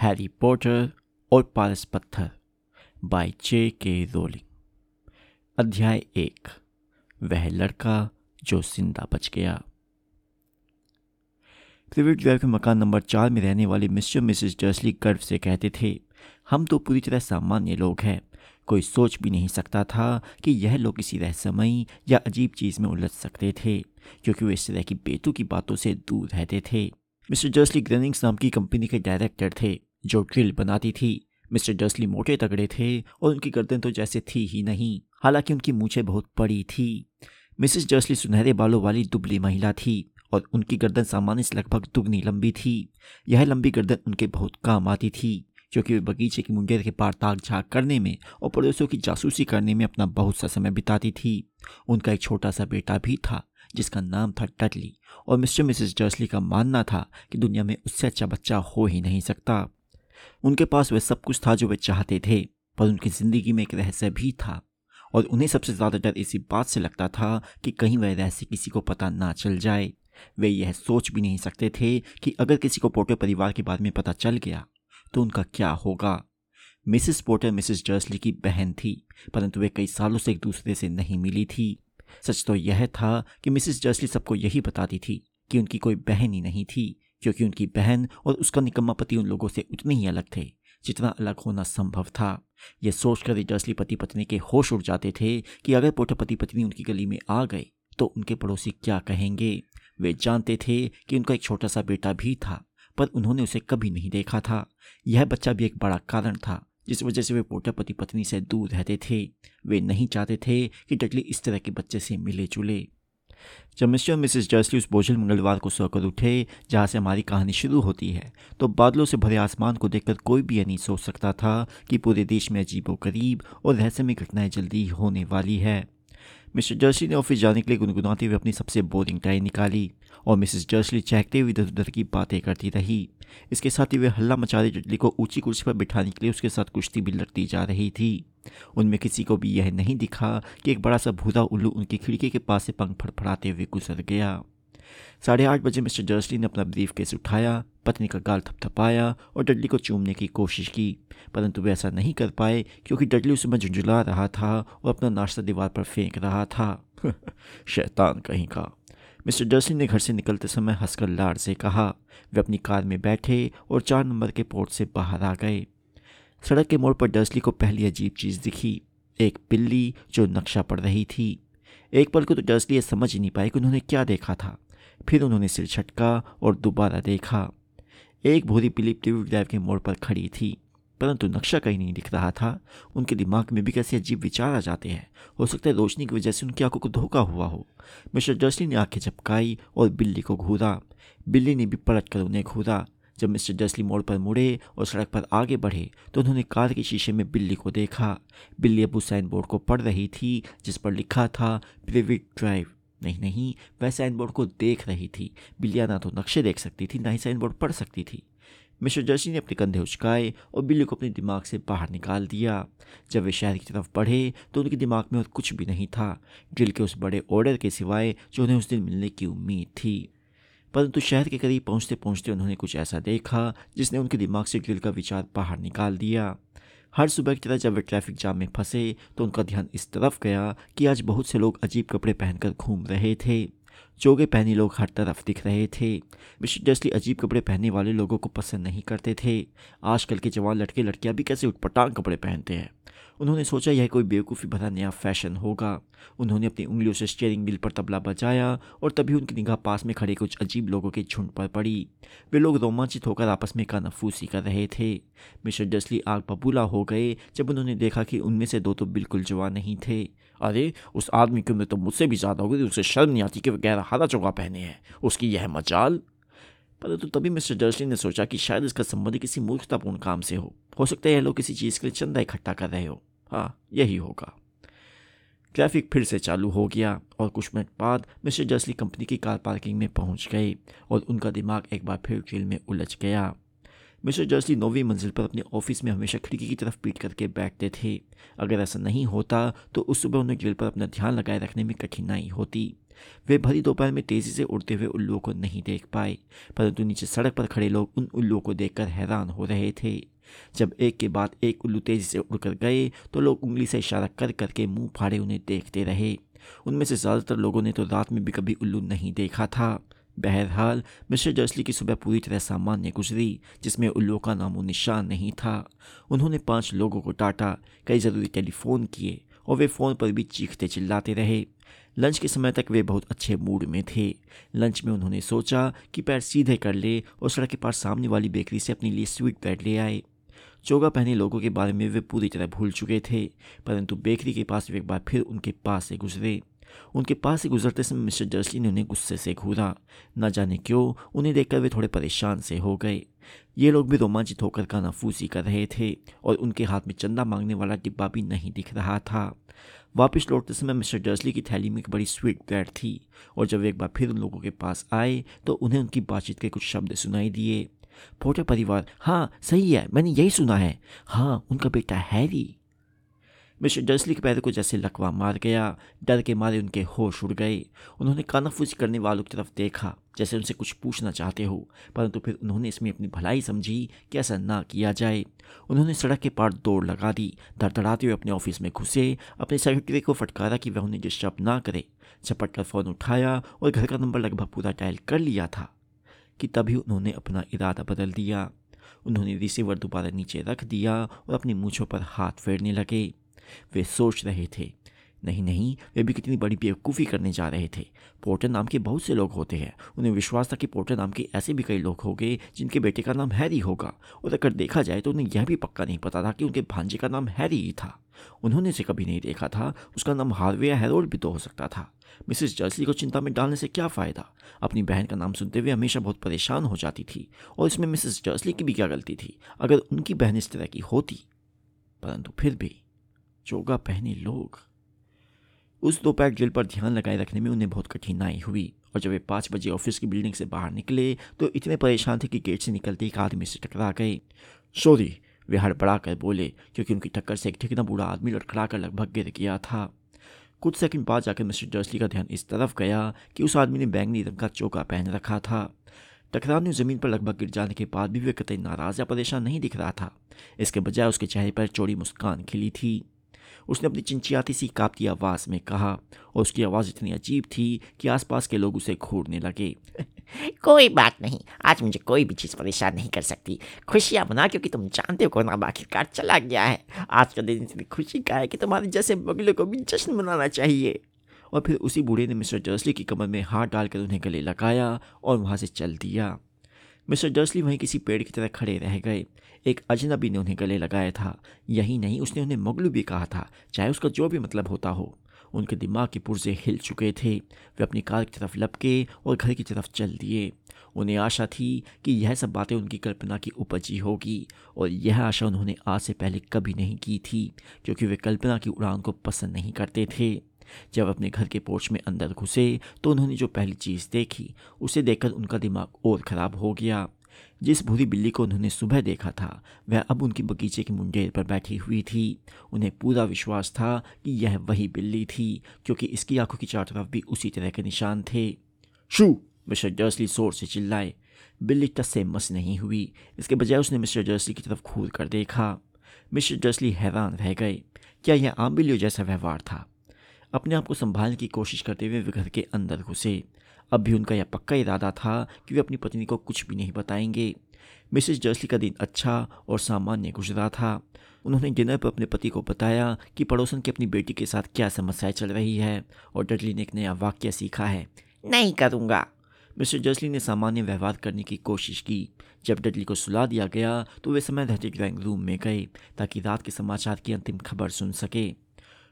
Harry Potter और पारस पत्थर by J के रोलिंग अध्याय एक. वह लड़का जो ज़िंदा बच गया। प्रिवेट ड्राइव के मकान नंबर चार में रहने वाले मिस्टर मिसेस डर्सली गर्व से कहते थे, हम तो पूरी तरह सामान्य लोग हैं। कोई सोच भी नहीं सकता था कि यह लोग किसी रहस्यमयी या अजीब चीज़ में उलझ सकते थे, क्योंकि वे इस तरह की बेतु की बातों से दूर रहते थे। मिस्टर जर्सली ग्रेनिंग्स नाम की कंपनी के डायरेक्टर थे। जो ड्रिल बनाती थी। मिस्टर डर्सली मोटे तगड़े थे और उनकी गर्दन तो जैसे थी ही नहीं, हालाँकि उनकी मूछें बहुत बड़ी थी। मिसेस डर्सली सुनहरे बालों वाली दुबली महिला थी और उनकी गर्दन सामान्य से लगभग दुगनी लंबी थी। यह लंबी गर्दन उनके बहुत काम आती थी, क्योंकि वे बगीचे की मुंगेर के पार ताक झाक करने में और पड़ोसियों की जासूसी करने में अपना बहुत सा समय बिताती थी। उनका एक छोटा सा बेटा भी था, जिसका नाम था टटली और मिस्टर मिसेस जर्सली का मानना था कि दुनिया में उससे अच्छा बच्चा हो ही नहीं सकता। उनके पास वह सब कुछ था जो वे चाहते थे, पर उनकी ज़िंदगी में एक रहस्य भी था। और उन्हें सबसे ज़्यादा डर इसी बात से लगता था कि कहीं वह रहस्य किसी को पता ना चल जाए। वे यह सोच भी नहीं सकते थे कि अगर किसी को पोटे परिवार के बारे में पता चल गया तो उनका क्या होगा। मिसिस पोटर मिसिस जर्सली की बहन थी, परंतु वे कई सालों से एक दूसरे से नहीं मिली थी। सच तो यह था कि मिसिस जर्सली सबको यही बताती थी कि उनकी कोई बहन ही नहीं थी। क्योंकि उनकी बहन और उसका निकम्मा पति उन लोगों से उतने ही अलग थे, जितना अलग होना संभव था। यह सोचकर जर्सली पति पत्नी के होश उड़ जाते थे कि अगर पोटर पति पत्नी उनकी गली में आ गए तो उनके पड़ोसी क्या कहेंगे? वे जानते थे कि उनका एक छोटा सा बेटा भी था, पर उन्होंने उसे कभी नहीं देखा था। यह बच्चा भी एक बड़ा कारण था, जिस वजह से वे पोटा पति पत्नी से दूर रहते थे। वे नहीं चाहते थे कि डडली इस तरह के बच्चे से मिले जुले जब मिस्टर और मिसेस जर्सली उस बोझल मंगलवार को सोकर उठे, जहाँ से हमारी कहानी शुरू होती है तो बादलों से भरे आसमान को देखकर कोई भी यह नहीं सोच सकता था कि पूरे देश में अजीबो करीब और रहस्यमय घटनाएँ जल्दी होने वाली है। मिस्टर जर्सली ने ऑफ़िस जाने के लिए गुनगुनाते हुए अपनी सबसे बोरिंग टाई निकाली और मिसेस जर्सली चहकते हुए इधर उधर की बातें करती रही इसके साथ ही वे हल्ला मचा रही जटली को ऊँची कुर्सी पर बिठाने के लिए उसके साथ कुश्ती भी लड़ती जा रही थी उनमें किसी को भी यह नहीं दिखा कि एक बड़ा सा भूरा उल्लू उनकी खिड़की के पास से पंख फड़फड़ाते हुए गुजर गया साढ़े आठ बजे मिस्टर जर्सली ने अपना ब्रीफ केस उठाया, पत्नी का गाल थपथपाया और डडली को चूमने की कोशिश की, परंतु वे ऐसा नहीं कर पाए क्योंकि डडली उस समय झुंझुला रहा था और अपना नाश्ता दीवार पर फेंक रहा था। शैतान कहीं का। मिस्टर डर्सी ने घर से निकलते समय हंसकर लाड से कहा, वे अपनी कार में बैठे और चार नंबर के पोर्ट से बाहर आ गए। सड़क के मोड़ पर डर्सली को पहली अजीब चीज़ दिखी, एक बिल्ली जो नक्शा पड़ रही थी। एक पल को तो डर्सली ये समझ ही नहीं पाए कि उन्होंने क्या देखा था। फिर उन्होंने सिर छटका और दोबारा देखा। एक भूरी बिल्ली टीवी ड्राइव के मोड़ पर खड़ी थी, परंतु नक्शा कहीं नहीं दिख रहा था। उनके दिमाग में भी कैसे अजीब विचार आ जाते हैं। हो सकता है रोशनी की वजह से उनकी आँखों को धोखा हुआ हो। मिस्टर डर्सली ने आँखें झपकाई और बिल्ली को घूरा। बिल्ली ने भी पलट कर उन्हें घूरा। जब मिस्टर डर्सली मोड़ पर मुड़े और सड़क पर आगे बढ़े तो उन्होंने कार के शीशे में बिल्ली को देखा। बिल्ली अबू साइन बोर्ड को पढ़ रही थी, जिस पर लिखा था प्रिविक ड्राइव नहीं नहीं, वह साइन बोर्ड को देख रही थी। बिल्लिया ना तो नक्शे देख सकती थी, ना ही साइन बोर्ड पढ़ सकती थी। मिस्टर जर्सी ने अपने कंधे उचकाए और बिल्ली को अपने दिमाग से बाहर निकाल दिया। जब वे शहर की तरफ़ बढ़े तो उनके दिमाग में और कुछ भी नहीं था। ड्रिल के उस बड़े ऑर्डर के सिवाय, जो उन्हें उस दिन मिलने की उम्मीद थी। परंतु शहर के करीब पहुँचते पहुँचते उन्होंने कुछ ऐसा देखा, जिसने उनके दिमाग से ड्रिल का विचार बाहर निकाल दिया। हर सुबह की तरह जब वे ट्रैफ़िक जाम में फंसे तो उनका ध्यान इस तरफ़ गया कि आज बहुत से लोग अजीब कपड़े पहनकर घूम रहे थे। चोगे पहने लोग हर तरफ़ दिख रहे थे। डस्ली अजीब कपड़े पहनने वाले लोगों को पसंद नहीं करते थे। आजकल के जवान लड़के लड़कियाँ भी कैसे उठपटांग कपड़े पहनते हैं। उन्होंने सोचा यह कोई बेवकूफ़ी भरा नया फ़ैशन होगा। उन्होंने अपनी उंगलियों से स्टेयरिंग व्हील पर तबला बजाया और तभी उनकी निगाह पास में खड़े कुछ अजीब लोगों के झुंड पर पड़ी। वे लोग रोमांचित होकर आपस में कानफूसी कर रहे थे। मिस्टर डस्ली आग बबूला हो गए जब उन्होंने देखा कि उनमें से दो तो बिल्कुल जवान नहीं थे। अरे, उस आदमी की उम्र तो मुझसे भी ज़्यादा होगी, उसे शर्म नहीं आती कि वह गहरा हरा चौका पहने हैं। उसकी यह मजाल। परंतु तो तभी मिस्टर डर्सली ने सोचा कि शायद इसका संबंध किसी मूर्खतापूर्ण काम से हो। हो सकता है लोग किसी चीज़ के लिए चंदा इकट्ठा कर रहे हो। हाँ यही होगा। ट्रैफ़िक फिर से चालू हो गया और कुछ मिनट बाद मिस्टर जर्सली कंपनी की कार पार्किंग में पहुँच गए और उनका दिमाग एक बार फिर जेल में उलझ गया। मिस्टर जर्सली नौवीं मंजिल पर अपने ऑफ़िस में हमेशा खिड़की की तरफ़ पीट करके बैठते थे। अगर ऐसा नहीं होता तो उस सुबह उन्हें ग्रिल पर अपना ध्यान लगाए रखने में कठिनाई होती। वे भरी दोपहर में तेज़ी से उड़ते हुए उल्लुओं को नहीं देख पाए, परंतु नीचे सड़क पर खड़े लोग उन उल्लुओं को देखकर हैरान हो रहे थे। जब एक के बाद एक उल्लू तेज़ी से उड़कर गए तो लोग उंगली से इशारा कर करके मुँह फाड़े उन्हें देखते रहे। उनमें से ज़्यादातर लोगों ने तो रात में भी कभी उल्लू नहीं देखा था। बहरहाल, मिस्टर जर्सली की सुबह पूरी तरह सामान्य गुजरी, जिसमें उल्लू का नामो निशान नहीं था। उन्होंने पाँच लोगों को टाटा कई ज़रूरी टेलीफोन किए, और वे फ़ोन पर भी चीखते चिल्लाते रहे। लंच के समय तक वे बहुत अच्छे मूड में थे। लंच में उन्होंने सोचा कि पैर सीधे कर ले और सड़क के पास सामने वाली बेकरी से अपने लिए स्वीट ब्रेड ले आए। चोगा पहने लोगों के बारे में वे पूरी तरह भूल चुके थे, परंतु बेकरी के पास वे एक बार फिर उनके पास से गुजरे। उनके पास से गुजरते समय मिस्टर जर्सली ने उन्हें गुस्से से घूरा। न जाने क्यों, उन्हें देखकर वे थोड़े परेशान से हो गए। ये लोग भी रोमांचित होकर कानाफूसी कर रहे थे और उनके हाथ में चंदा मांगने वाला डिब्बा भी नहीं दिख रहा था। वापस लौटते समय मिस्टर डर्सली की थैली में एक बड़ी स्वीट ब्रेड थी और जब एक बार फिर उन लोगों के पास आए तो उन्हें उनकी बातचीत के कुछ शब्द सुनाई दिए। पोटर परिवार हाँ सही है, मैंने यही सुना है। हाँ उनका बेटा हैरी। मिस्टर डर्सली के पैर को जैसे लकवा मार गया, डर के मारे उनके होश उड़ गए। उन्होंने कानाफूसी करने वालों की तरफ़ देखा, जैसे उनसे कुछ पूछना चाहते हो, परंतु फिर उन्होंने इसमें अपनी भलाई समझी कि ऐसा ना किया जाए। उन्होंने सड़क के पार दौड़ लगा दी, धड़धड़ाते हुए अपने ऑफ़िस में घुसे, अपने सेक्रेटरी को फटकारा कि वह उन्हें डिस्टर्ब ना करे। झपट कर फ़ोन उठाया और घर का नंबर लगभग पूरा डायल कर लिया था, कि तभी उन्होंने अपना इरादा बदल दिया। उन्होंने रिसीवर दोबारा नीचे रख दिया और अपनी मूछों पर हाथ फेरने लगे। वे सोच रहे थे। नहीं नहीं, वे भी कितनी बड़ी बेवकूफ़ी करने जा रहे थे। पोर्टर नाम के बहुत से लोग होते हैं। उन्हें विश्वास था कि पोर्टर नाम के ऐसे भी कई लोग होंगे जिनके बेटे का नाम हैरी होगा। और अगर देखा जाए तो उन्हें यह भी पक्का नहीं पता था कि उनके भांजे का नाम हैरी ही था। उन्होंने इसे कभी नहीं देखा था। उसका नाम हार्वे या हेरोल्ड भी तो हो सकता था। मिसेस जर्सली को चिंता में डालने से क्या फ़ायदा? अपनी बहन का नाम सुनते हुए हमेशा बहुत परेशान हो जाती थी। और इसमें मिसेस जर्सली की भी क्या गलती थी? अगर उनकी बहन इस तरह की होती। परंतु फिर भी चोगा पहने लोग। उस दोपहर ड्रिल पर ध्यान लगाए रखने में उन्हें बहुत कठिनाई हुई और जब वे पाँच बजे ऑफ़िस की बिल्डिंग से बाहर निकले तो इतने परेशान थे कि गेट से निकलते एक आदमी से टकरा गए। सॉरी, वे हड़बड़ा कर बोले, क्योंकि उनकी टक्कर से एक ठिकना बूढ़ा आदमी लड़खड़ा कर लगभग गिर गया था। कुछ सेकंड बाद जाकर मिस्टर जर्सली का ध्यान इस तरफ़ गया कि उस आदमी ने बैंगनी रंग का चौका पहन रखा था। टकराव ज़मीन पर लगभग गिर जाने के बाद भी वे कतई नाराज़ या परेशान नहीं दिख रहा था। इसके बजाय उसके चेहरे पर चौड़ी मुस्कान खिली थी। उसने अपनी चिंचियाती सी कापती आवाज़ में कहा और उसकी आवाज़ इतनी अजीब थी कि आसपास के लोग उसे घूरने लगे। कोई बात नहीं आज मुझे कोई भी चीज़ परेशान नहीं कर सकती। खुशियाँ मना क्योंकि तुम जानते हो कोरोना आखिरकार चला गया है। आज का दिन इतनी खुशी का है कि तुम्हारे जैसे बगले को भी जश्न मनाना चाहिए। और फिर उसी बूढ़े ने मिस्टर जर्सली की कमर में हाथ डालकर उन्हें गले लगाया और वहाँ से चल दिया। मिस्टर जर्सली वहीं किसी पेड़ की तरह खड़े रह गए। एक अजनबी ने उन्हें गले लगाया था। यही नहीं, उसने उन्हें मगलू भी कहा था, चाहे उसका जो भी मतलब होता हो। उनके दिमाग के पुर्जे हिल चुके थे। वे अपनी कार की तरफ़ लपके और घर की तरफ़ चल दिए। उन्हें आशा थी कि यह सब बातें उनकी कल्पना की उपजी होगी, और यह आशा उन्होंने आज से पहले कभी नहीं की थी, क्योंकि वे कल्पना की उड़ान को पसंद नहीं करते थे। जब अपने घर के पोर्च में अंदर घुसे तो उन्होंने जो पहली चीज़ देखी, उसे देखकर उनका दिमाग और ख़राब हो गया। जिस भूरी बिल्ली को उन्होंने सुबह देखा था, वह अब उनकी बगीचे की मुंडेर पर बैठी हुई थी। उन्हें पूरा विश्वास था कि यह वही बिल्ली थी, क्योंकि इसकी आँखों की चार तरफ़ भी उसी तरह के निशान थे। शू! मिस्टर जर्सली ज़ोर से चिल्लाए। बिल्ली टस से मस नहीं हुई। इसके बजाय उसने मिस्टर जर्सली की तरफ़ घूर कर देखा। मिस्टर जर्सली हैरान रह गए। क्या यह आम बिल्लियों जैसा व्यवहार था? अपने आप को संभालने की कोशिश करते हुए वे घर के अंदर घुसे। अब भी उनका यह पक्का इरादा था कि वे अपनी पत्नी को कुछ भी नहीं बताएँगे। मिसेस जर्सली का दिन अच्छा और सामान्य गुजरा था। उन्होंने डिनर पर अपने पति को बताया कि पड़ोसन की अपनी बेटी के साथ क्या समस्याएँ चल रही है और डडली ने एक नया वाक्य सीखा है। नहीं करूँगा। मिस्टर जर्सली ने सामान्य व्यवहार करने की कोशिश की। जब डडली को सुला दिया गया तो वे समय रहते ड्राइंग रूम में गए ताकि रात के समाचार की अंतिम खबर सुन सके।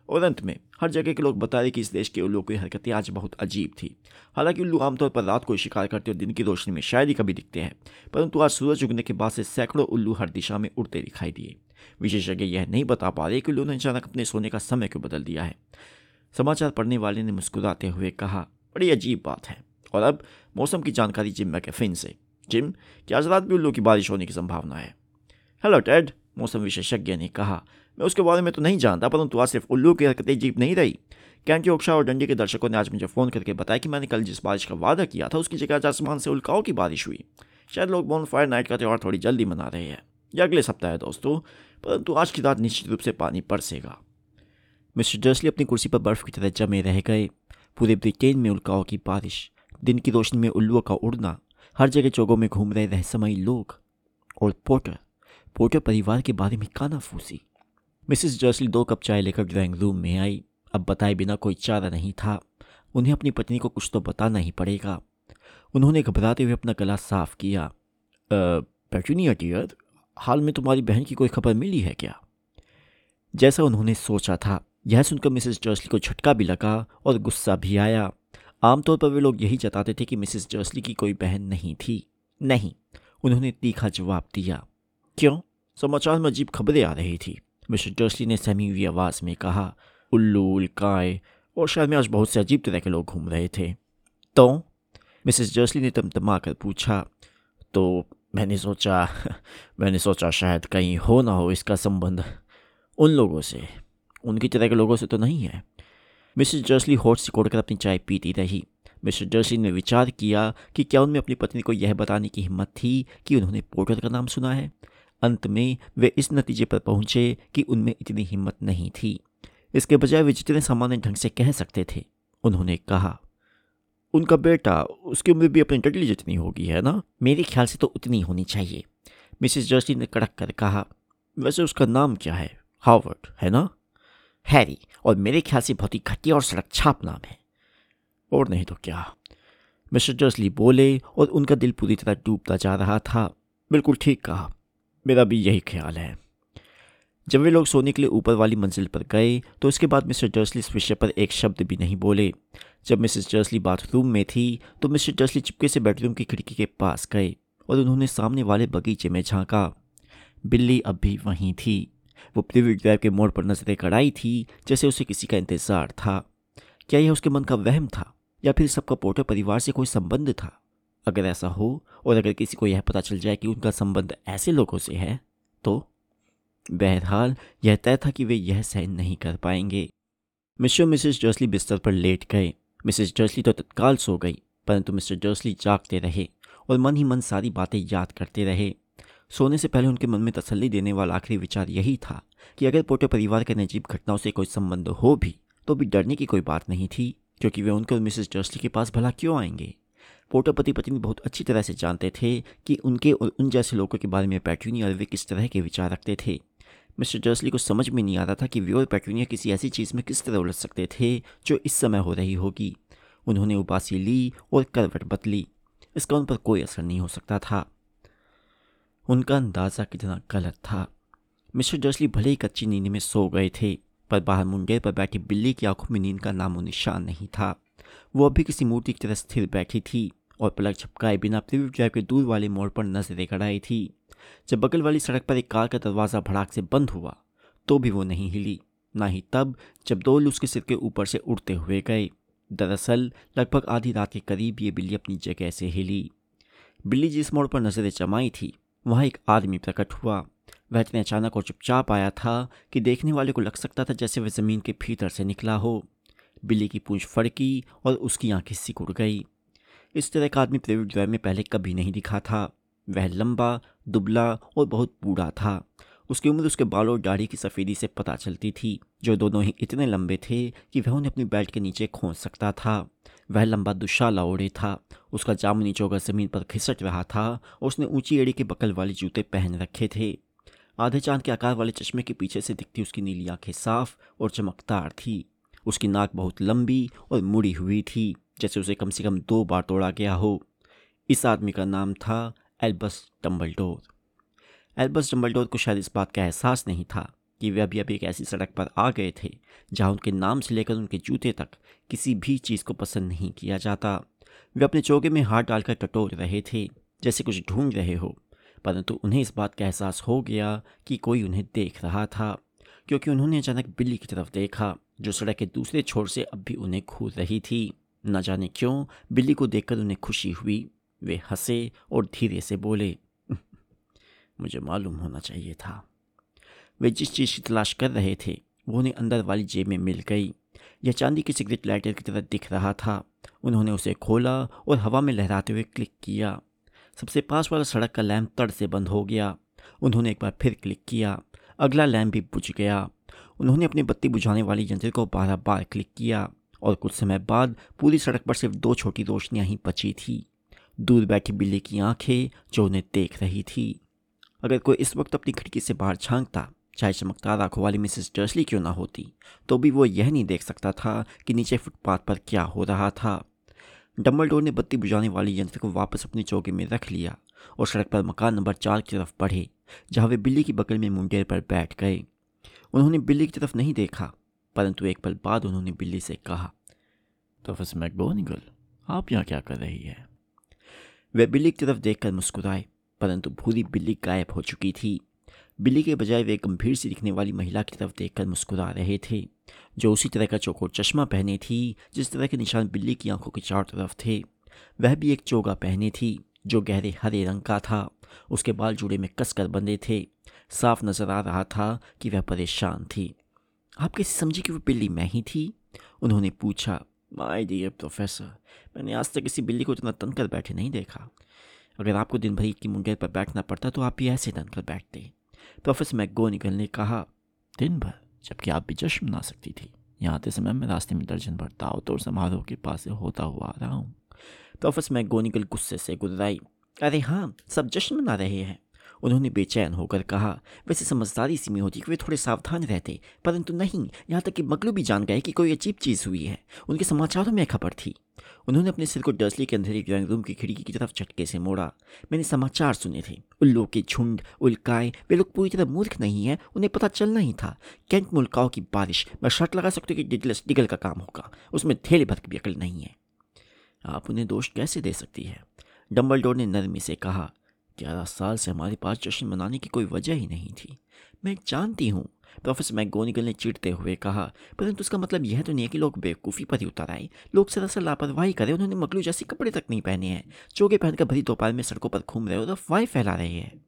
और अंत में, हर जगह के लोग बता रहे कि इस देश के उल्लू की हरकतें आज बहुत अजीब थी। हालाँकि उल्लू आमतौर पर रात को शिकार करते और दिन की रोशनी में शायद ही कभी दिखते हैं, परंतु आज सूरज उगने के बाद से सैकड़ों उल्लू हर दिशा में उड़ते दिखाई दिए। विशेषज्ञ यह नहीं बता पा रहे कि उल्लू ने अचानक अपने सोने का समय क्यों बदल दिया है। समाचार पढ़ने वाले ने मुस्कुराते हुए कहा, बड़ी अजीब बात है। और अब मौसम की जानकारी जिम मैकेफिन से। जिम क्या आज रात भी उल्लू की बारिश होने की संभावना है? हेलो, टेड, मौसम विशेषज्ञ ने कहा। मैं उसके बारे में तो नहीं जानता, परंतु आज सिर्फ़ उल्लू की हरकतें अजीब नहीं रही। कैंटी ओक्शा और डंडी के दर्शकों ने आज मुझे फ़ोन करके बताया कि मैंने कल जिस बारिश का वादा किया था, उसकी जगह आज आसमान से उल्काओं की बारिश हुई। शायद लोग बोन फायर नाइट का त्यौहार थोड़ी जल्दी मना रहे हैं। यह अगले सप्ताह है दोस्तों, परंतु आज की रात निश्चित रूप से पानी बरसेगा। मिस्टर जर्सली अपनी कुर्सी पर बर्फ़ की तरह जमे रह गए। पूरे ब्रिटेन में उल्काओं की बारिश, दिन की रोशनी में उल्लुओं का उड़ना, हर जगह चौकों में घूम रहे रहस्यमयी लोग और पोटर पोटर परिवार के बारे में काना फूसी। मिसिस जर्सली दो कप चाय लेकर ड्राइंग रूम में आई। अब बताए बिना कोई चारा नहीं था। उन्हें अपनी पत्नी को कुछ तो बताना ही पड़ेगा। उन्होंने घबराते हुए अपना गला साफ़ किया। पेटूनिया डियर, हाल में तुम्हारी बहन की कोई खबर मिली है क्या? जैसा उन्होंने सोचा था, यह सुनकर मिसेस जर्सली को झटका भी लगा और गुस्सा भी आया। आमतौर पर वे लोग यही जताते थे कि मिसेस जर्सली की कोई बहन नहीं थी। नहीं, उन्होंने तीखा जवाब दिया। क्यों? समाचार में अजीब खबरें आ रही थी। मिस्टर जर्सली ने सहमी हुई आवाज़ में कहा, उल्लू, उल्काए, और शहर में आज बहुत से अजीब तरह के लोग घूम रहे थे। तो? मिसेस जर्सली ने तमतमा कर पूछा तो मैंने सोचा मैंने सोचा शायद कहीं हो ना हो इसका संबंध उन लोगों से। उनकी तरह के लोगों से तो नहीं है। मिसेस जर्सली होठ सिकोड़कर अपनी चाय पीती रही। मिस्टर जर्सली ने विचार किया कि क्या उनमें अपनी पत्नी को यह बताने की हिम्मत थी कि उन्होंने पोर्टर का नाम सुना है? अंत में वे इस नतीजे पर पहुँचे कि उनमें इतनी हिम्मत नहीं थी। इसके बजाय वे जितने सामान्य ढंग से कह सकते थे, उन्होंने कहा, उनका बेटा, उसकी उम्र भी अपनी डडली जितनी होगी, है ना? मेरे ख्याल से तो उतनी होनी चाहिए। मिसिस जर्सी ने कड़क कर कहा, वैसे उसका नाम क्या है? हावर्ड है ना? हैरी, और मेरे ख्याल से बहुत ही घटिया और सड़क छाप नाम है। और नहीं तो क्या। मिस्टर जर्सली बोले और उनका दिल पूरी तरह डूबता जा रहा था। बिल्कुल ठीक कहा। मेरा भी यही ख्याल है। जब वे लोग सोने के लिए ऊपर वाली मंजिल पर गए तो उसके बाद मिस्टर जर्सली इस विषय पर एक शब्द भी नहीं बोले। जब मिसेस जर्सली बाथरूम में थी तो मिस्टर जर्सली चिपके से बेडरूम की खिड़की के पास गए और उन्होंने सामने वाले बगीचे में झांका। बिल्ली अब भी वहीं थी। वो प्रिव्यू ड्राइव के मोड़ पर नज़रें कड़ाई थी, जैसे उसे किसी का इंतज़ार था। क्या यह उसके मन का वहम था, या फिर सबका पोटर परिवार से कोई संबंध था? अगर ऐसा हो और अगर किसी को यह पता चल जाए कि उनका संबंध ऐसे लोगों से है तो बहरहाल यह तय था कि वे यह सहन नहीं कर पाएँगे। मिस्टर मिसेस जर्सली बिस्तर पर लेट गए। मिसेस जर्सली तो तत्काल सो गई, परंतु मिस्टर जर्सली जागते रहे और मन ही मन सारी बातें याद करते रहे। सोने से पहले उनके मन में तसल्ली देने वाला आखिरी विचार यही था कि अगर पोटे परिवार के नजीब घटनाओं से कोई संबंध हो भी तो भी डरने की कोई बात नहीं थी, क्योंकि वे उनके और मिसेस जर्सली के पास भला क्यों आएँगे? पोटर पति पत्नी बहुत अच्छी तरह से जानते थे कि उनके और उन जैसे लोगों के बारे में पैट्यूनी और वे किस तरह के विचार रखते थे। मिस्टर जर्सली को समझ में नहीं आ रहा था कि वे और पैट्यूनिया किसी ऐसी चीज़ में किस तरह उलझ सकते थे जो इस समय हो रही होगी। उन्होंने उबासी ली और करवट बदली। इसका उन पर कोई असर नहीं हो सकता था। उनका अंदाज़ा कितना गलत था। मिस्टर जर्सली भले ही कच्ची नींद में सो गए थे, पर बाहर मुंडेर पर बैठी बिल्ली की आँखों में नींद का नामो निशान नहीं था। वो अभी किसी मूर्ति की तरह स्थिर बैठी थी। और पलक छपकाए बिना प्रिव्यू ड्राइव के दूर वाले मोड़ पर नज़रें कड़ाई थी। जब बगल वाली सड़क पर एक कार का दरवाज़ा भड़ाक से बंद हुआ तो भी वो नहीं हिली, ना ही तब जब दो उसके सिर के ऊपर से उड़ते हुए गए। दरअसल, लगभग आधी रात के करीब ये बिल्ली अपनी जगह से हिली। बिल्ली जिस मोड़ पर नज़रें जमाई थी, वहाँ एक आदमी प्रकट हुआ। वह इतने अचानक और चुपचाप आया था कि देखने वाले को लग सकता था जैसे वह ज़मीन के भीतर से निकला हो। बिल्ली की पूंछ फड़की और उसकी आँखें सिकुड़ गई। इस तरह का आदमी प्रेविट ड्राइव में पहले कभी नहीं दिखा था। वह लंबा, दुबला और बहुत बूढ़ा था। उसकी उम्र उसके बालों और दाढ़ी की सफ़ेदी से पता चलती थी, जो दोनों ही इतने लंबे थे कि वह उन्हें अपनी बेल्ट के नीचे खोज सकता था। वह लंबा, दुशाला ओढ़े था। उसका जामुनी चौगा ज़मीन पर खिसट रहा था और उसने ऊँची एड़ी के बकल वाले जूते पहन रखे थे। आधे चाँद के आकार वाले चश्मे के पीछे से दिखती उसकी नीली आँखें साफ़ और चमकदार थी। उसकी नाक बहुत लंबी और मुड़ी हुई थी। जैसे उसे कम से कम दो बार तोड़ा गया हो। इस आदमी का नाम था एल्बस डम्बलडोर। एल्बस डम्बलडोर को शायद इस बात का एहसास नहीं था कि वे अभी अभी एक ऐसी सड़क पर आ गए थे, जहाँ उनके नाम से लेकर उनके जूते तक किसी भी चीज़ को पसंद नहीं किया जाता। वे अपने चौके में हाथ डालकर टटोल रहे थे, जैसे कुछ ढूंढ रहे हो, परंतु उन्हें इस बात का एहसास हो गया कि कोई उन्हें देख रहा था, क्योंकि उन्होंने अचानक बिल्ली की तरफ़ देखा, जो सड़क के दूसरे छोर से अब भी उन्हें घूर रही थी। न जाने क्यों बिल्ली को देखकर उन्हें खुशी हुई। वे हंसे और धीरे से बोले मुझे मालूम होना चाहिए था। वे जिस चीज़ की तलाश कर रहे थे, वो उन्हें अंदर वाली जेब में मिल गई। यह चांदी की सिगरेट लाइटर की तरह दिख रहा था। उन्होंने उसे खोला और हवा में लहराते हुए क्लिक किया। सबसे पास वाला सड़क का लैम्प तड़ से बंद हो गया। उन्होंने एक बार फिर क्लिक किया। अगला लैम्प भी बुझ गया। उन्होंने अपनी बत्ती बुझाने वाली यंत्र को बारह बार क्लिक किया। और कुछ समय बाद पूरी सड़क पर सिर्फ़ दो छोटी रोशनियाँ ही बची थी। दूर बैठी बिल्ली की आँखें जो उन्हें देख रही थी। अगर कोई इस वक्त अपनी खिड़की से बाहर झांकता, चाहे चमकदार आँखों वाली मिसेस डर्सली क्यों ना होती तो भी वो यह नहीं देख सकता था कि नीचे फुटपाथ पर क्या हो रहा था। डम्बलडोर ने बत्ती बुझाने वाली यंत्र को वापस अपनी चौकी में रख लिया और सड़क पर मकान नंबर चार की तरफ़ बढ़े, जहाँ वे बिल्ली की बगल में मुंडेर पर बैठ गए। उन्होंने बिल्ली की तरफ़ नहीं देखा परंतु एक पल बाद उन्होंने बिल्ली से कहा तो फस मैकबोनिगल आप यहाँ क्या कर रही है? वे बिल्ली की तरफ़ देखकर मुस्कुराए, परंतु भूरी बिल्ली गायब हो चुकी थी। बिल्ली के बजाय वे गंभीर सी दिखने वाली महिला की तरफ़ देखकर मुस्कुरा रहे थे, जो उसी तरह का चौकोर चश्मा पहने थी, जिस तरह के निशान बिल्ली की आँखों के चारों तरफ़ थे। वह भी एक चोगा पहने थी, जो गहरे हरे रंग का था। उसके बाल जुड़े में कसकर बंधे थे। साफ़ नज़र आ रहा था कि वह परेशान थी। आप कैसे समझी कि वो बिल्ली मैं ही थी? उन्होंने पूछा माय डियर प्रोफेसर मैंने आज तक किसी बिल्ली को इतना तन कर बैठे नहीं देखा। अगर आपको दिन भर की मुंगेर पर बैठना पड़ता तो आप भी ऐसे तन कर बैठते। प्रोफेसर मैगोनिकल ने कहा, दिन भर, जबकि आप भी जश्न मना सकती थी। यहाँ आते समय मैं रास्ते में दर्जन भर दाव तोड़ समारोह के पास से होता हुआ आ रहा हूँ। प्रोफेसर मैगोनिकल गुस्से से गुजराई अरे हाँ सब जश्न मना रहे हैं। उन्होंने बेचैन होकर कहा, वैसे समझदारी सी में होती कि वे थोड़े सावधान रहते, परंतु नहीं, यहाँ तक कि मगलू भी जान गए कि कोई अजीब चीज़ हुई है। उनके समाचारों में खबर थी। उन्होंने अपने सिर को डर्सली के अंधेरे ड्राइंग रूम की खिड़की की तरफ़ झटके से मोड़ा। मैंने समाचार सुने थे, उल्लू के झुंड, उल्काए, वे लोग पूरी तरह मूर्ख नहीं है, उन्हें पता चलना ही था। कैंट मुल्काओं की बारिश, मैं शर्ट लगा सकती हूँ कि डिगलस डिगल का काम होगा, उसमें थेले भर की अकल नहीं है। आप उन्हें दोष कैसे दे सकती है? डम्बल ने नरमी से कहा ग्यारह साल से हमारे पास जश्न मनाने की कोई वजह ही नहीं थी। मैं जानती हूँ। प्रोफेसर मैगोनिकल ने चिढ़ते हुए कहा, परंतु उसका मतलब यह तो नहीं है कि लोग बेवकूफ़ी पर ही उतर आए। लोग सरासर लापरवाही करें उन्होंने मकलू जैसे कपड़े तक नहीं पहने हैं। चोगे पहनकर भरी दोपहर में सड़कों पर घूम रहे और अफवाहें फैला रहे हैं।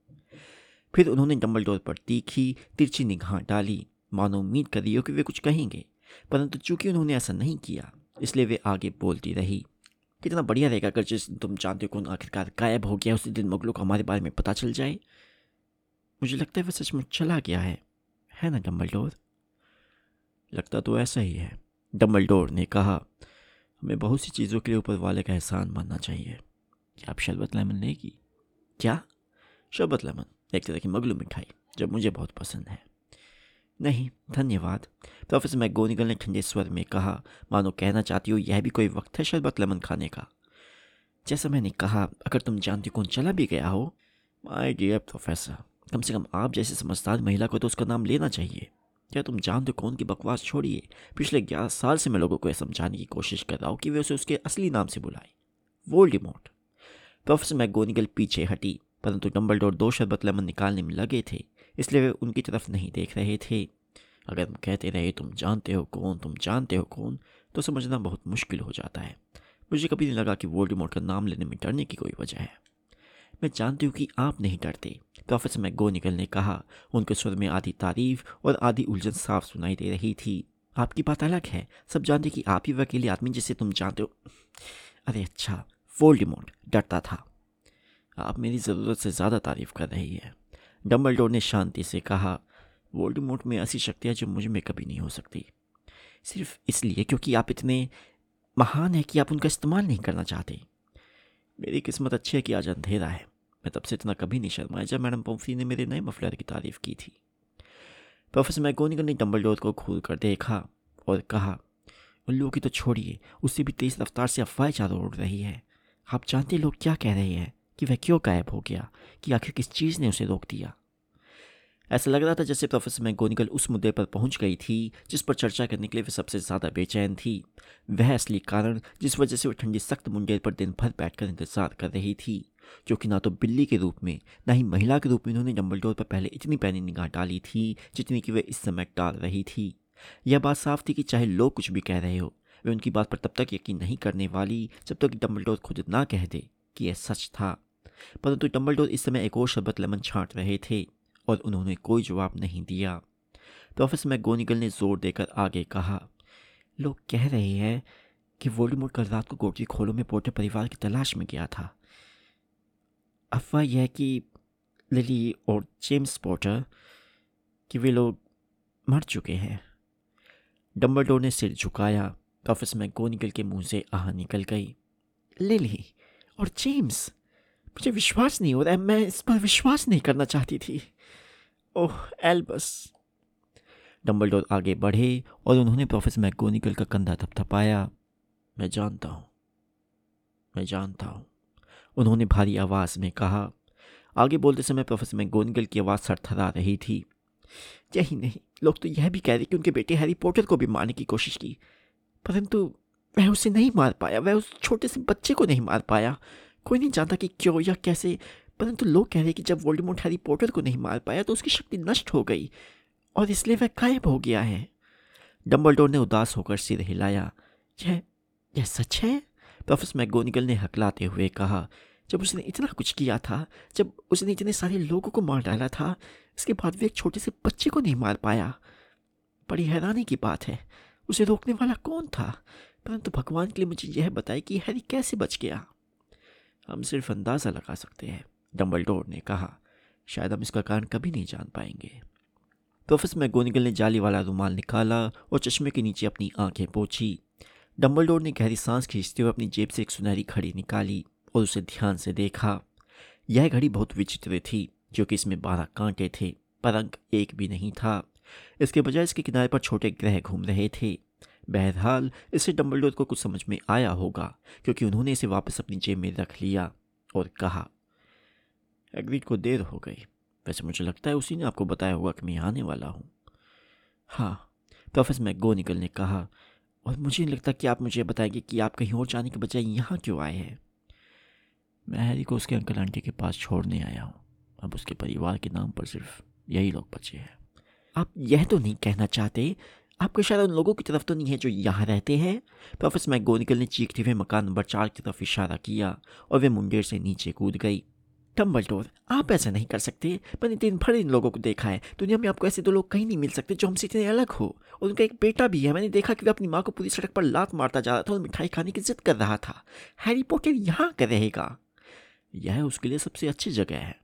फिर उन्होंने डम्बल डोर पर तीखी, तिरछी निगाह डाली। मानो उम्मीद कर हो कि वे कुछ कहेंगे। परंतु चूँकि उन्होंने ऐसा नहीं किया, इसलिए वे आगे बोलती रही। कितना बढ़िया रहेगा अगर जिस तुम जानते हो कौन आखिरकार गायब हो गया, उसी दिन मुगलों को हमारे बारे में पता चल जाए। मुझे लगता है वह सच में चला गया है। है ना, डम्बलडोर? लगता तो ऐसा ही है। डम्बलडोर ने कहा, हमें बहुत सी चीज़ों के लिए ऊपर वाले का एहसान मानना चाहिए। क्या आप शरबत लेमन लेगी? क्या? शरबत लेमन, एक तरह की मगलू मिठाई, जो मुझे बहुत पसंद है। नहीं, धन्यवाद। प्रोफेसर मैगोनिगल ने ठंडे स्वर में कहा, मानो कहना चाहती हो, यह भी कोई वक्त है शरबत लेमन खाने का। जैसा मैंने कहा, अगर तुम जानती कौन चला भी गया हो माई डियर प्रोफेसर कम से कम आप जैसे समझदार महिला को तो उसका नाम लेना चाहिए। क्या तुम जानते कौन की बकवास छोड़िए? पिछले ग्यारह साल से मैं लोगों को यह समझाने की कोशिश कर रहा हूँ कि वे उसे उसके असली नाम से बुलाए। वोल्डिमोट प्रोफेसर मैगोनिगल पीछे हटी, परंतु डम्बल डोर दो शरबत लेमन निकालने में लगे थे। इसलिए वे उनकी तरफ़ नहीं देख रहे थे। अगर हम कहते रहे, तुम जानते हो कौन? तुम जानते हो कौन? तो समझना बहुत मुश्किल हो जाता है। मुझे कभी नहीं लगा कि वोल्डिमोट का नाम लेने में डरने की कोई वजह है। मैं जानती हूँ कि आप नहीं डरते। प्रोफेसर मैगोनिकल ने कहा। उनके स्वर में आधी तारीफ़ और आधी उलझन साफ़ सुनाई दे रही थी। आपकी बात अलग है। सब जानते कि आप ही वकीली आदमी जिसे तुम जानते हो। अरे अच्छा वोल्डिमोट डरता था। आप मेरी ज़रूरत से ज़्यादा तारीफ़ कर रही है। डम्बलडोर ने शांति से कहा, वोल्डमोट में ऐसी शक्तियाँ जो मुझमें कभी नहीं हो सकती। सिर्फ़ इसलिए क्योंकि आप इतने महान हैं कि आप उनका इस्तेमाल नहीं करना चाहते। मेरी किस्मत अच्छी है कि आज अंधेरा है। मैं तब से इतना कभी नहीं शर्माया जब मैडम पोम्फी ने मेरे नए मफलर की तारीफ़ की थी। प्रोफेसर मैगोनिकल ने डम्बल को खोल कर देखा और कहा, उन लोगों की तो छोड़िए, उससे भी तेज़ रफ्तार से अफवाह चारों उड़ रही है। आप जानते लोग क्या कह रहे हैं? कि वह क्यों गायब हो गया, कि आखिर किस चीज़ ने उसे रोक दिया? ऐसा लग रहा था जैसे प्रोफेसर मैगोनिकल उस मुद्दे पर पहुँच गई थी, जिस पर चर्चा करने के लिए वह सबसे ज़्यादा बेचैन थी। वह असली कारण, जिस वजह से वह ठंडी सख्त मुंडेर पर दिन भर बैठकर इंतज़ार कर रही थी, जो कि ना तो बिल्ली के रूप में, ना ही महिला के रूप में उन्होंने डम्बलडोर पर पहले इतनी पैनी निगाह डाली थी, जितनी कि वह इस समय डाल रही थी। यह बात साफ़ थी कि चाहे लोग कुछ भी कह रहे हो, वे उनकी बात पर तब तक यकीन नहीं करने वाली, जब तक डम्बलडोर खुद ना कह दे कि यह सच था। परंतु डम्बलडोर इस समय एक और शरबत लेमन छांट रहे थे और उन्होंने कोई जवाब नहीं दिया। प्रोफेसर मैगोनिकल ने ज़ोर देकर आगे कहा, लोग कह रहे हैं कि वोल्डेमोर्ट कल रात को गोटी खोलों में पोर्टर परिवार की तलाश में गया था। अफवाह यह कि लिली और जेम्स पोटर कि वे लोग मर चुके हैं। डम्बलडोर ने सिर झुकाया प्रोफेसर मैगोनिकल के मुँह से आह निकल गई, लिली और जेम्स मुझे विश्वास नहीं हो रहा है। मैं इस पर विश्वास नहीं करना चाहती थी। ओह, एल्बस। डम्बलडोर आगे बढ़े और उन्होंने प्रोफेसर मैगोनिकल का कंधा थपथपाया मैं जानता हूँ। मैं जानता हूँ। उन्होंने भारी आवाज़ में कहा। आगे बोलते समय प्रोफेसर मैगोनिकल की आवाज़ सरथरा रही थी। यही नहीं, लोग तो यह भी कह रहे कि उनके बेटे हैरी पॉटर को भी मारने की कोशिश की। परंतु वह उसे नहीं मार पाया। वह उस छोटे से बच्चे को नहीं मार पाया। कोई नहीं जानता कि क्यों या कैसे। परंतु लोग कह रहे हैं कि जब वोल्डेमोर्ट हैरी पॉटर को नहीं मार पाया तो उसकी शक्ति नष्ट हो गई और इसलिए वह गायब हो गया है। डम्बलडोर ने उदास होकर सिर हिलाया। यह यह सच है? प्रोफेसर मैगोनिकल ने हकलाते हुए कहा, जब उसने इतना कुछ किया था, जब उसने इतने सारे लोगों को मार डाला था, इसके बाद भी एक छोटे से बच्चे को नहीं मार पाया। बड़ी हैरानी की बात है, उसे रोकने वाला कौन था? परंतु भगवान के लिए मुझे यह बताए कि हैरी कैसे बच गया। हम सिर्फ़ अंदाज़ा लगा सकते हैं, डम्बलडोर ने कहा। शायद हम इसका कारण कभी नहीं जान पाएँगे। प्रोफेसर मैगोनिकल ने जाली वाला रुमाल निकाला और चश्मे के नीचे अपनी आँखें पोछी। डम्बलडोर ने गहरी सांस खींचते हुए अपनी जेब से एक सुनहरी घड़ी निकाली और उसे ध्यान से देखा। यह घड़ी बहुत विचित्र थी क्योंकि इसमें बारह कांटे थे, पर अंक एक भी नहीं था। इसके बजाय इसके किनारे पर छोटे ग्रह घूम रहे थे। बहरहाल, इससे डम्बलडोर को कुछ समझ में आया होगा, क्योंकि उन्होंने इसे वापस अपनी जेब में रख लिया और कहा एग्रीड को देर हो गई। वैसे मुझे लगता है उसी ने आपको बताया होगा कि मैं आने वाला हूँ। हाँ प्रोफेसर मैगोनिकल ने कहा, और मुझे नहीं लगता कि आप मुझे बताएँगे कि आप कहीं और जाने के बजाय यहाँ क्यों आए हैं? मैं हैरी को उसके अंकल आंटी के पास छोड़ने आया हूँ। अब उसके परिवार के नाम पर सिर्फ़ यही लोग बचे हैं। आप यह तो नहीं कहना चाहते आपको शायद उन लोगों की तरफ़ तो नहीं है जो यहाँ रहते हैं। प्रोफेसर मैगोनिकल ने चीखते हुए मकान नंबर चार की तरफ़ इशारा किया और वे मुंडेर से नीचे कूद गई। टम्बलडोर आप ऐसा नहीं कर सकते। मैंने दिन भर इन लोगों को देखा है। दुनिया में आपको ऐसे दो लोग कहीं नहीं मिल सकते जो हमसे इतने अलग हो। और उनका एक बेटा भी है। मैंने देखा कि वह अपनी माँ को पूरी सड़क पर लात मारता जा रहा था और मिठाई खाने की जिद कर रहा था। हैरी पॉटर यहाँ कर रहेगा? यह उसके लिए सबसे अच्छी जगह है।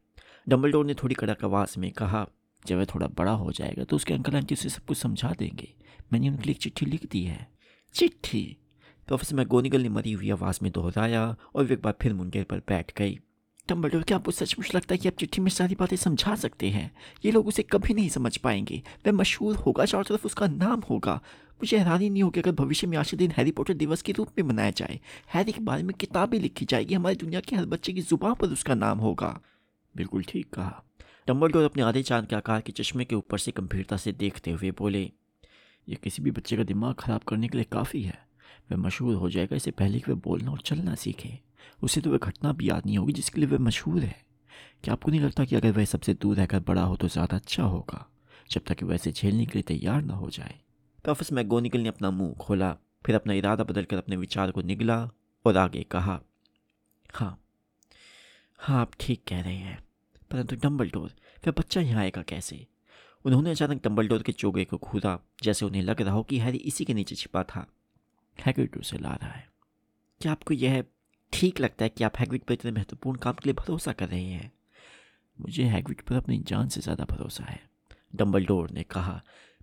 डम्बलडोर ने थोड़ी कड़क आवाज़ में कहा, जब वह थोड़ा बड़ा हो जाएगा तो उसके अंकल आंटी उसे सब कुछ समझा देंगे। मैंने उनके लिए एक चिट्ठी लिख दी है। चिट्ठी? प्रोफेसर मैगोनिगल ने मरी हुई आवाज़ में दोहराया और एक बार फिर मुंडेर पर बैठ गई। डम्बलडोर क्या आपको सचमुच लगता है कि आप चिट्ठी में सारी बातें समझा सकते हैं? ये लोग उसे कभी नहीं समझ पाएँगे। वह मशहूर होगा, चारों तरफ़ उसका नाम होगा। मुझे हैरानी नहीं होगी अगर भविष्य में आज के दिन हैरी पॉटर दिवस के रूप में मनाया जाए हैरी के बारे में किताबें लिखी जाएगी, हमारी दुनिया के हर बच्चे की ज़ुबान पर उसका नाम होगा। बिल्कुल ठीक कहा। डम्बलडोर अपने आधे चाँद के आकार के चश्मे के ऊपर से गंभीरता से देखते हुए बोले ये किसी भी बच्चे का दिमाग खराब करने के लिए काफ़ी है। वह मशहूर हो जाएगा इससे पहले कि वह बोलना और चलना सीखे। उसे तो वह घटना भी याद नहीं होगी जिसके लिए वह मशहूर है। क्या आपको नहीं लगता कि अगर वह सबसे दूर रहकर बड़ा हो तो ज़्यादा अच्छा होगा, जब तक वह इसे झेलने के लिए तैयार ना हो जाए? प्रोफेसर मैगोनिकल ने अपना मुँह खोला, फिर अपना इरादा बदलकर अपने विचार को निगला और आगे कहा हाँ हाँ आप ठीक कह रहे हैं, परंतु डम्बल डोर वह बच्चा यहाँ आएगा कैसे? उन्होंने अचानक डम्बल डोर के चोगे को घूरा जैसे उन्हें लग रहा हो कि हैरी इसी के नीचे छिपा था। हैग्रिड उसे ला रहा है। क्या आपको यह ठीक लगता है कि आप हैग्रिड पर इतने महत्वपूर्ण काम के लिए भरोसा कर रहे हैं? मुझे हैग्रिड पर अपनी जान से ज़्यादा भरोसा है। डम्बल डोर ने कहा,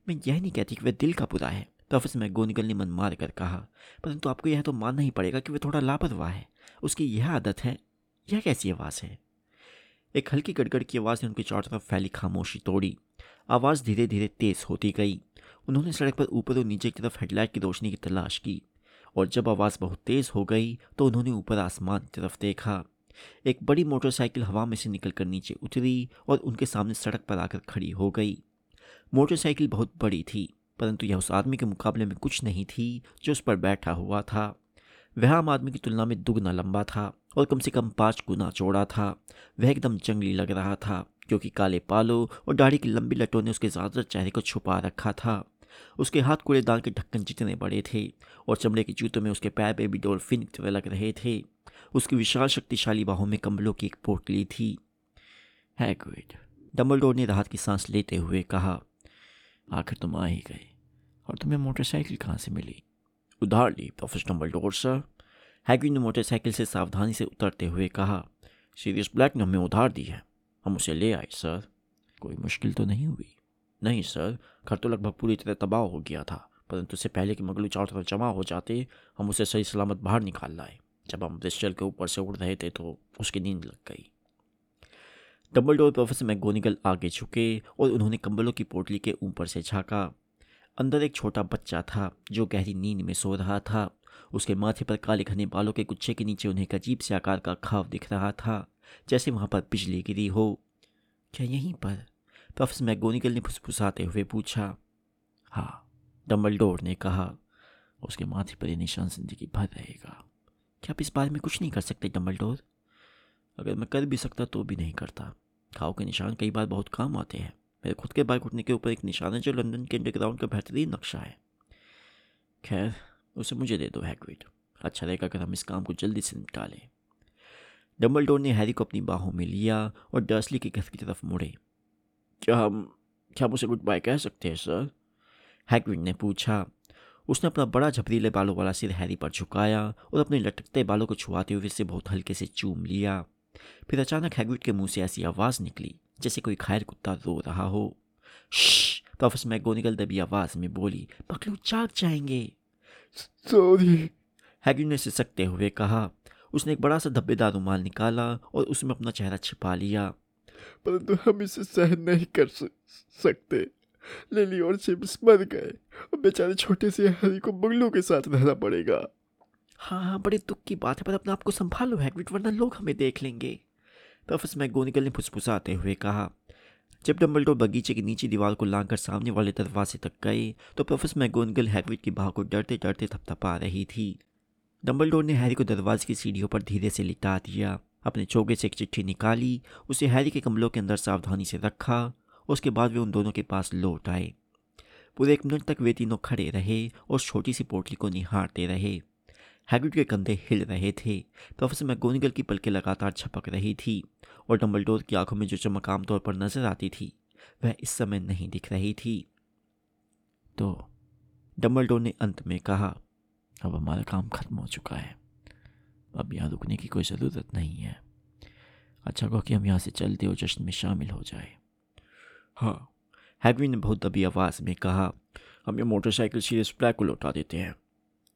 मैं यह नहीं कहती कि वह दिल का बुरा है। प्रोफेसर मैगोनिकल ने मन मार कर कहा, परंतु आपको यह तो मानना ही पड़ेगा कि वह थोड़ा लापरवाह है। उसकी यह आदत है, यह कैसी आवाज़ है? एक हल्की गड़गड़ की आवाज़ ने उनकी चारों तरफ़ फैली खामोशी तोड़ी। आवाज़ धीरे धीरे तेज़ होती गई। उन्होंने सड़क पर ऊपर और नीचे की तरफ़ हेडलाइट की रोशनी की तलाश की और जब आवाज़ बहुत तेज़ हो गई तो उन्होंने ऊपर आसमान की तरफ़ देखा। एक बड़ी मोटरसाइकिल हवा में से निकलकर नीचे उतरी और उनके सामने सड़क पर आकर खड़ी हो गई। मोटरसाइकिल बहुत बड़ी थी, परंतु यह उस आदमी के मुकाबले में कुछ नहीं थी जो उस पर बैठा हुआ था। वह आम आदमी की तुलना में दुगना लंबा था और कम से कम पाँच गुना चौड़ा था। वह एकदम जंगली लग रहा था। क्योंकि काले बालों और दाढ़ी की लंबी लटों ने उसके ज़्यादातर चेहरे को छुपा रखा था। उसके हाथ कूड़ेदान के ढक्कन जितने बड़े थे और चमड़े के जूतों में उसके पैर पे भी डोल्फिन लग रहे थे, उसकी विशाल शक्तिशाली बाहों में कंबलों की एक पोटली थी। हैग्रिड डम्बलडोर ने राहत की सांस लेते हुए कहा, आखिर तुम आ ही गए और तुम्हें मोटरसाइकिल कहाँ से मिली? उधार ली, प्रोफेसर डम्बलडोर सर। हैग्रिड ने मोटरसाइकिल से सावधानी से उतरते हुए कहा, सीरियस ब्लैक ने हमें उधार दी है। हम उसे ले आए, सर। कोई मुश्किल तो नहीं हुई। नहीं, सर। घर तो लगभग पूरी तरह तबाह हो गया था, परंतु उससे पहले कि मगलू चारों तरफ़ जमा हो जाते, हम उसे सही सलामत बाहर निकाल लाए। जब हम ब्रिस्टल के ऊपर से उड़ रहे थे तो उसकी नींद लग गई। डबल डोर प्रोफेसर मैगोनिकल आगे झुके और उन्होंने कंबलों की पोटली के ऊपर से झाँका। अंदर एक छोटा बच्चा था, जो गहरी नींद में सो रहा था। उसके माथे पर काले घने बालों के गुच्छे के नीचे उन्हें एक अजीब से आकार का खाव दिख रहा था। जैसे वहाँ पर बिजली गिरी हो। क्या यहीं पर? प्रोफेसर मैगोनिकल ने फुसफुसाते हुए पूछा। हाँ डम्बलडोर ने कहा, उसके माथे पर यह निशान ज़िंदगी भर रहेगा। क्या आप इस बारे में कुछ नहीं कर सकते डम्बलडोर अगर मैं कर भी सकता तो भी नहीं करता। घाव के निशान कई बार बहुत काम आते हैं। मेरे खुद के बाइक उठने के ऊपर एक निशान है जो लंदन के अंडरग्राउंड का बेहतरीन नक्शा है। खैर, उसे मुझे दे दो हैग्रिड अच्छा रहेगा अगर हम इस काम को जल्दी से निपटा लें। डम्बलडोर ने हैरी को अपनी बाहों में लिया और डर्सली के घर की तरफ़ मुड़े। क्या हम क्या हम उसे गुड बाय कह सकते हैं सर हैग्रिड ने पूछा। उसने अपना बड़ा झपरीले बालों वाला सिर हैरी पर झुकाया और अपने लटकते बालों को छुआते हुए इसे बहुत हल्के से चूम लिया। फिर अचानक हैग्रिड के मुँह से ऐसी आवाज़ निकली, जैसे कोई खैर कुत्ता रो रहा हो। प्रोफेसर मैगोनिकल दबी आवाज़ में बोली, पकड़ू जाग जाएँगे। सॉरी हैग्रिड ने सिसकते हुए कहा। उसने एक बड़ा सा धब्बेदार रुमाल निकाला और उसमें अपना चेहरा छिपा लिया। परंतु हम इसे सहन नहीं कर सकते। लिली और चिप्स मर गए और बेचारे छोटे से हरी को बंगलों के साथ रहना पड़ेगा। हाँ हाँ बड़े दुख की बात है पर अपने आप को संभालो हैग्रिड वरना लोग हमें देख लेंगे। प्रोफेसर मैगोनिकल ने फुसफुसाते हुए कहा। जब डम्बलडोर बगीचे की नीचे दीवार को लांघकर सामने वाले दरवाजे तक गए तो प्रोफेसर मैगोनिकल हैग्रिड की बाह को डरते डरते थपथपा रही थी। डम्बलडोर ने हैरी को दरवाजे की सीढ़ियों पर धीरे से लिटा दिया। अपने चौके से एक चिट्ठी निकाली, उसे हैरी के कमलों के अंदर सावधानी से रखा, उसके बाद वे उन दोनों के पास लौट आए। पूरे एक मिनट तक वे तीनों खड़े रहे और छोटी सी पोटली को निहारते रहे। हैग्रिड के कंधे हिल रहे थे, प्रोफेसर मैगोनिगल की पलकें लगातार छपक रही थी और डम्बलडोर की आँखों में जो चमक आमतौर पर नज़र आती थी, वह इस समय नहीं दिख रही थी। तो डम्बलडोर ने अंत में कहा अब हमारा काम खत्म हो चुका है। अब यहाँ रुकने की कोई ज़रूरत नहीं है। अच्छा कहो कि हम यहाँ से चलते और जश्न में शामिल हो जाए। हाँ हैगरी ने बहुत दबी आवाज़ में कहा, हम ये मोटरसाइकिल ब्लैक को लौटा देते हैं।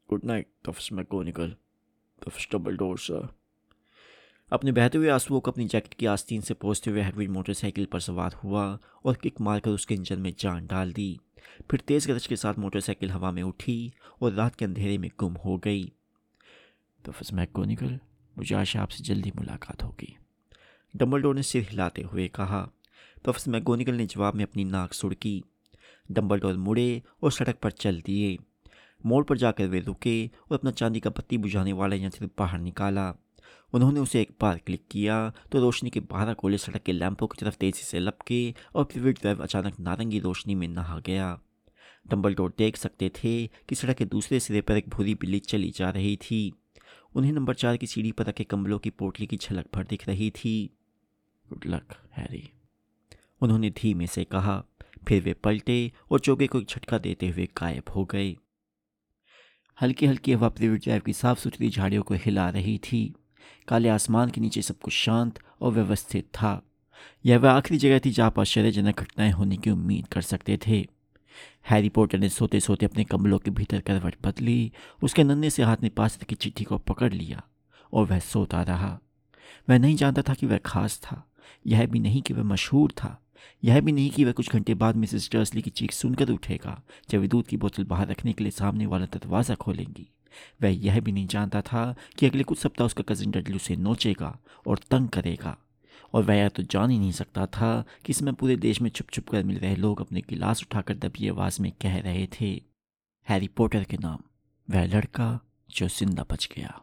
Good night professor McGonagall professor Dumbledore, sir. अपने बहते हुए आंसुओं को अपनी जैकेट की आस्तीन से पहुँचते हुए हैगरी मोटरसाइकिल पर सवार हुआ और किक मारकर उसके इंजन में जान डाल दी। फिर तेज़ गरज के साथ मोटरसाइकिल हवा में उठी और रात के अंधेरे में गुम हो गई। प्रोफेसर मैकोनिकल मुझे आशा आपसे जल्दी मुलाकात होगी। डम्बलडोर ने सिर हिलाते हुए कहा। प्रोफेसर मैगोनिकल ने जवाब में अपनी नाक सुड़की। डम्बलडोर मुड़े और सड़क पर चल दिए। मोड़ पर जाकर वे रुके और अपना चांदी का पत्ती बुझाने वाला यंत्र बाहर निकाला। उन्होंने उसे एक बार क्लिक किया तो रोशनी के बारह कोले सड़क के लैंपों की तरफ़ तेज़ी से लपके और फिर ड्राइव अचानक नारंगी रोशनी में नहा गया। डम्बलडोर देख सकते थे कि सड़क के दूसरे सिरे पर एक भूरी बिल्ली चली जा रही थी। उन्हें नंबर चार की सीढ़ी पर रखे कंबलों की पोटली की झलक भर दिख रही थी। गुड लक, हैरी, उन्होंने धीमे से कहा। फिर वे पलटे और चौके को एक झटका देते हुए गायब हो गए। हल्की हल्की हवा प्रिवेट ड्राइव की साफ़ सुथरी झाड़ियों को हिला रही थी। काले आसमान के नीचे सब कुछ शांत और व्यवस्थित था। यह वह आखिरी जगह थी जहाँ पर आश्चर्यजनक घटनाएँ होने की उम्मीद कर सकते थे। हैरी पॉटर ने सोते सोते अपने कमलों के भीतर करवट बदली, उसके नन्हे से हाथ ने पास की चिट्ठी को पकड़ लिया और वह सोता रहा। वह नहीं जानता था कि वह खास था। यह भी नहीं कि वह मशहूर था। यह भी नहीं कि वह कुछ घंटे बाद मिसेस टर्सली की चीख सुनकर उठेगा, जब वे दूध की बोतल बाहर रखने के लिए सामने वाला दरवाज़ा खोलेंगी। वह यह भी नहीं जानता था कि अगले कुछ सप्ताह उसका कजिन डडली उसे नोचेगा और तंग करेगा। और वह तो जान ही नहीं सकता था कि इसमें पूरे देश में छुप छुप कर मिल रहे लोग अपने गिलास उठाकर दबी आवाज़ में कह रहे थे हैरी पॉटर के नाम, वह लड़का जो ज़िंदा बच गया।